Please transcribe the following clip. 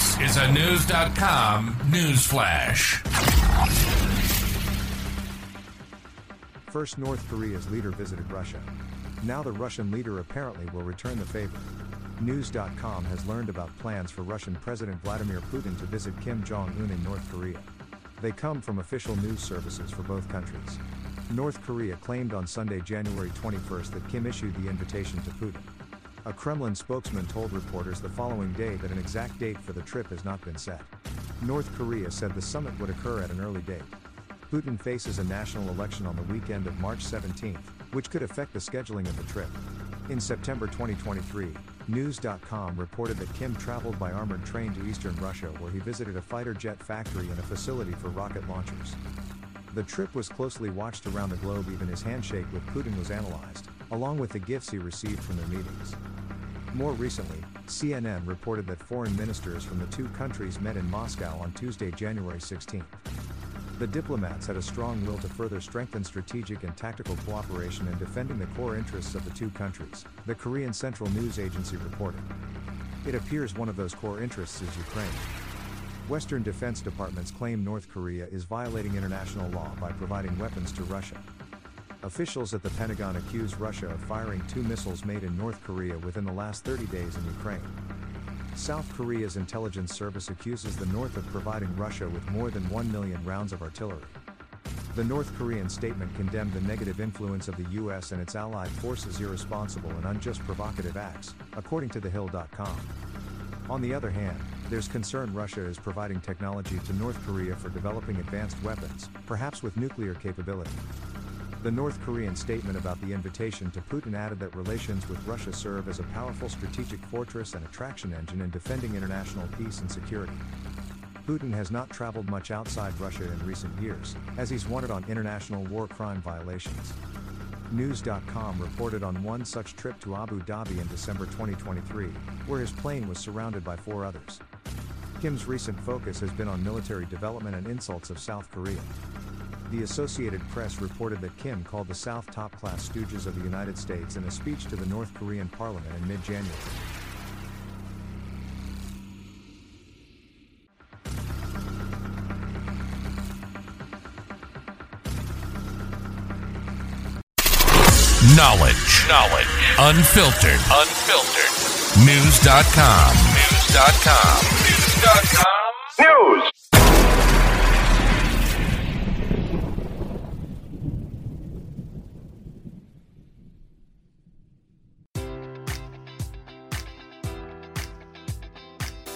This is a News.com news flash. First, North Korea's leader visited Russia. Now the Russian leader apparently will return the favor. News.com has learned about plans for Russian President Vladimir Putin to visit Kim Jong un in North Korea. They come from official news services for both countries. North Korea claimed on Sunday, January 21st, that Kim issued the invitation to Putin. A Kremlin spokesman told reporters the following day that an exact date for the trip has not been set. North Korea said the summit would occur at an early date. Putin faces a national election on the weekend of March 17, which could affect the scheduling of the trip. In September 2023, News.com reported that Kim traveled by armored train to eastern Russia where he visited a fighter jet factory and a facility for rocket launchers. The trip was closely watched around the globe, even his handshake with Putin was analyzed, along with the gifts he received from their meetings. More recently, CNN reported that foreign ministers from the two countries met in Moscow on Tuesday, January 16. The diplomats had a strong will to further strengthen strategic and tactical cooperation in defending the core interests of the two countries, the Korean Central News Agency reported. It appears one of those core interests is Ukraine. Western defense departments claim North Korea is violating international law by providing weapons to Russia. Officials at the Pentagon accuse Russia of firing two missiles made in North Korea within the last 30 days in Ukraine. South Korea's intelligence service accuses the North of providing Russia with more than 1 million rounds of artillery. The North Korean statement condemned the negative influence of the U.S. and its allied forces' irresponsible and unjust provocative acts, according to TheHill.com. On the other hand, there's concern Russia is providing technology to North Korea for developing advanced weapons, perhaps with nuclear capability. The North Korean statement about the invitation to Putin added that relations with Russia serve as a powerful strategic fortress and attraction engine in defending international peace and security. Putin has not traveled much outside Russia in recent years, as he's wanted on international war crime violations. News.com reported on one such trip to Abu Dhabi in December 2023, where his plane was surrounded by four others. Kim's recent focus has been on military development and insults of South Korea. The Associated Press reported that Kim called the South top class stooges of the United States in a speech to the North Korean parliament in mid January. Knowledge. Knowledge. Unfiltered. Unfiltered. News.com. News.com. News.com. News.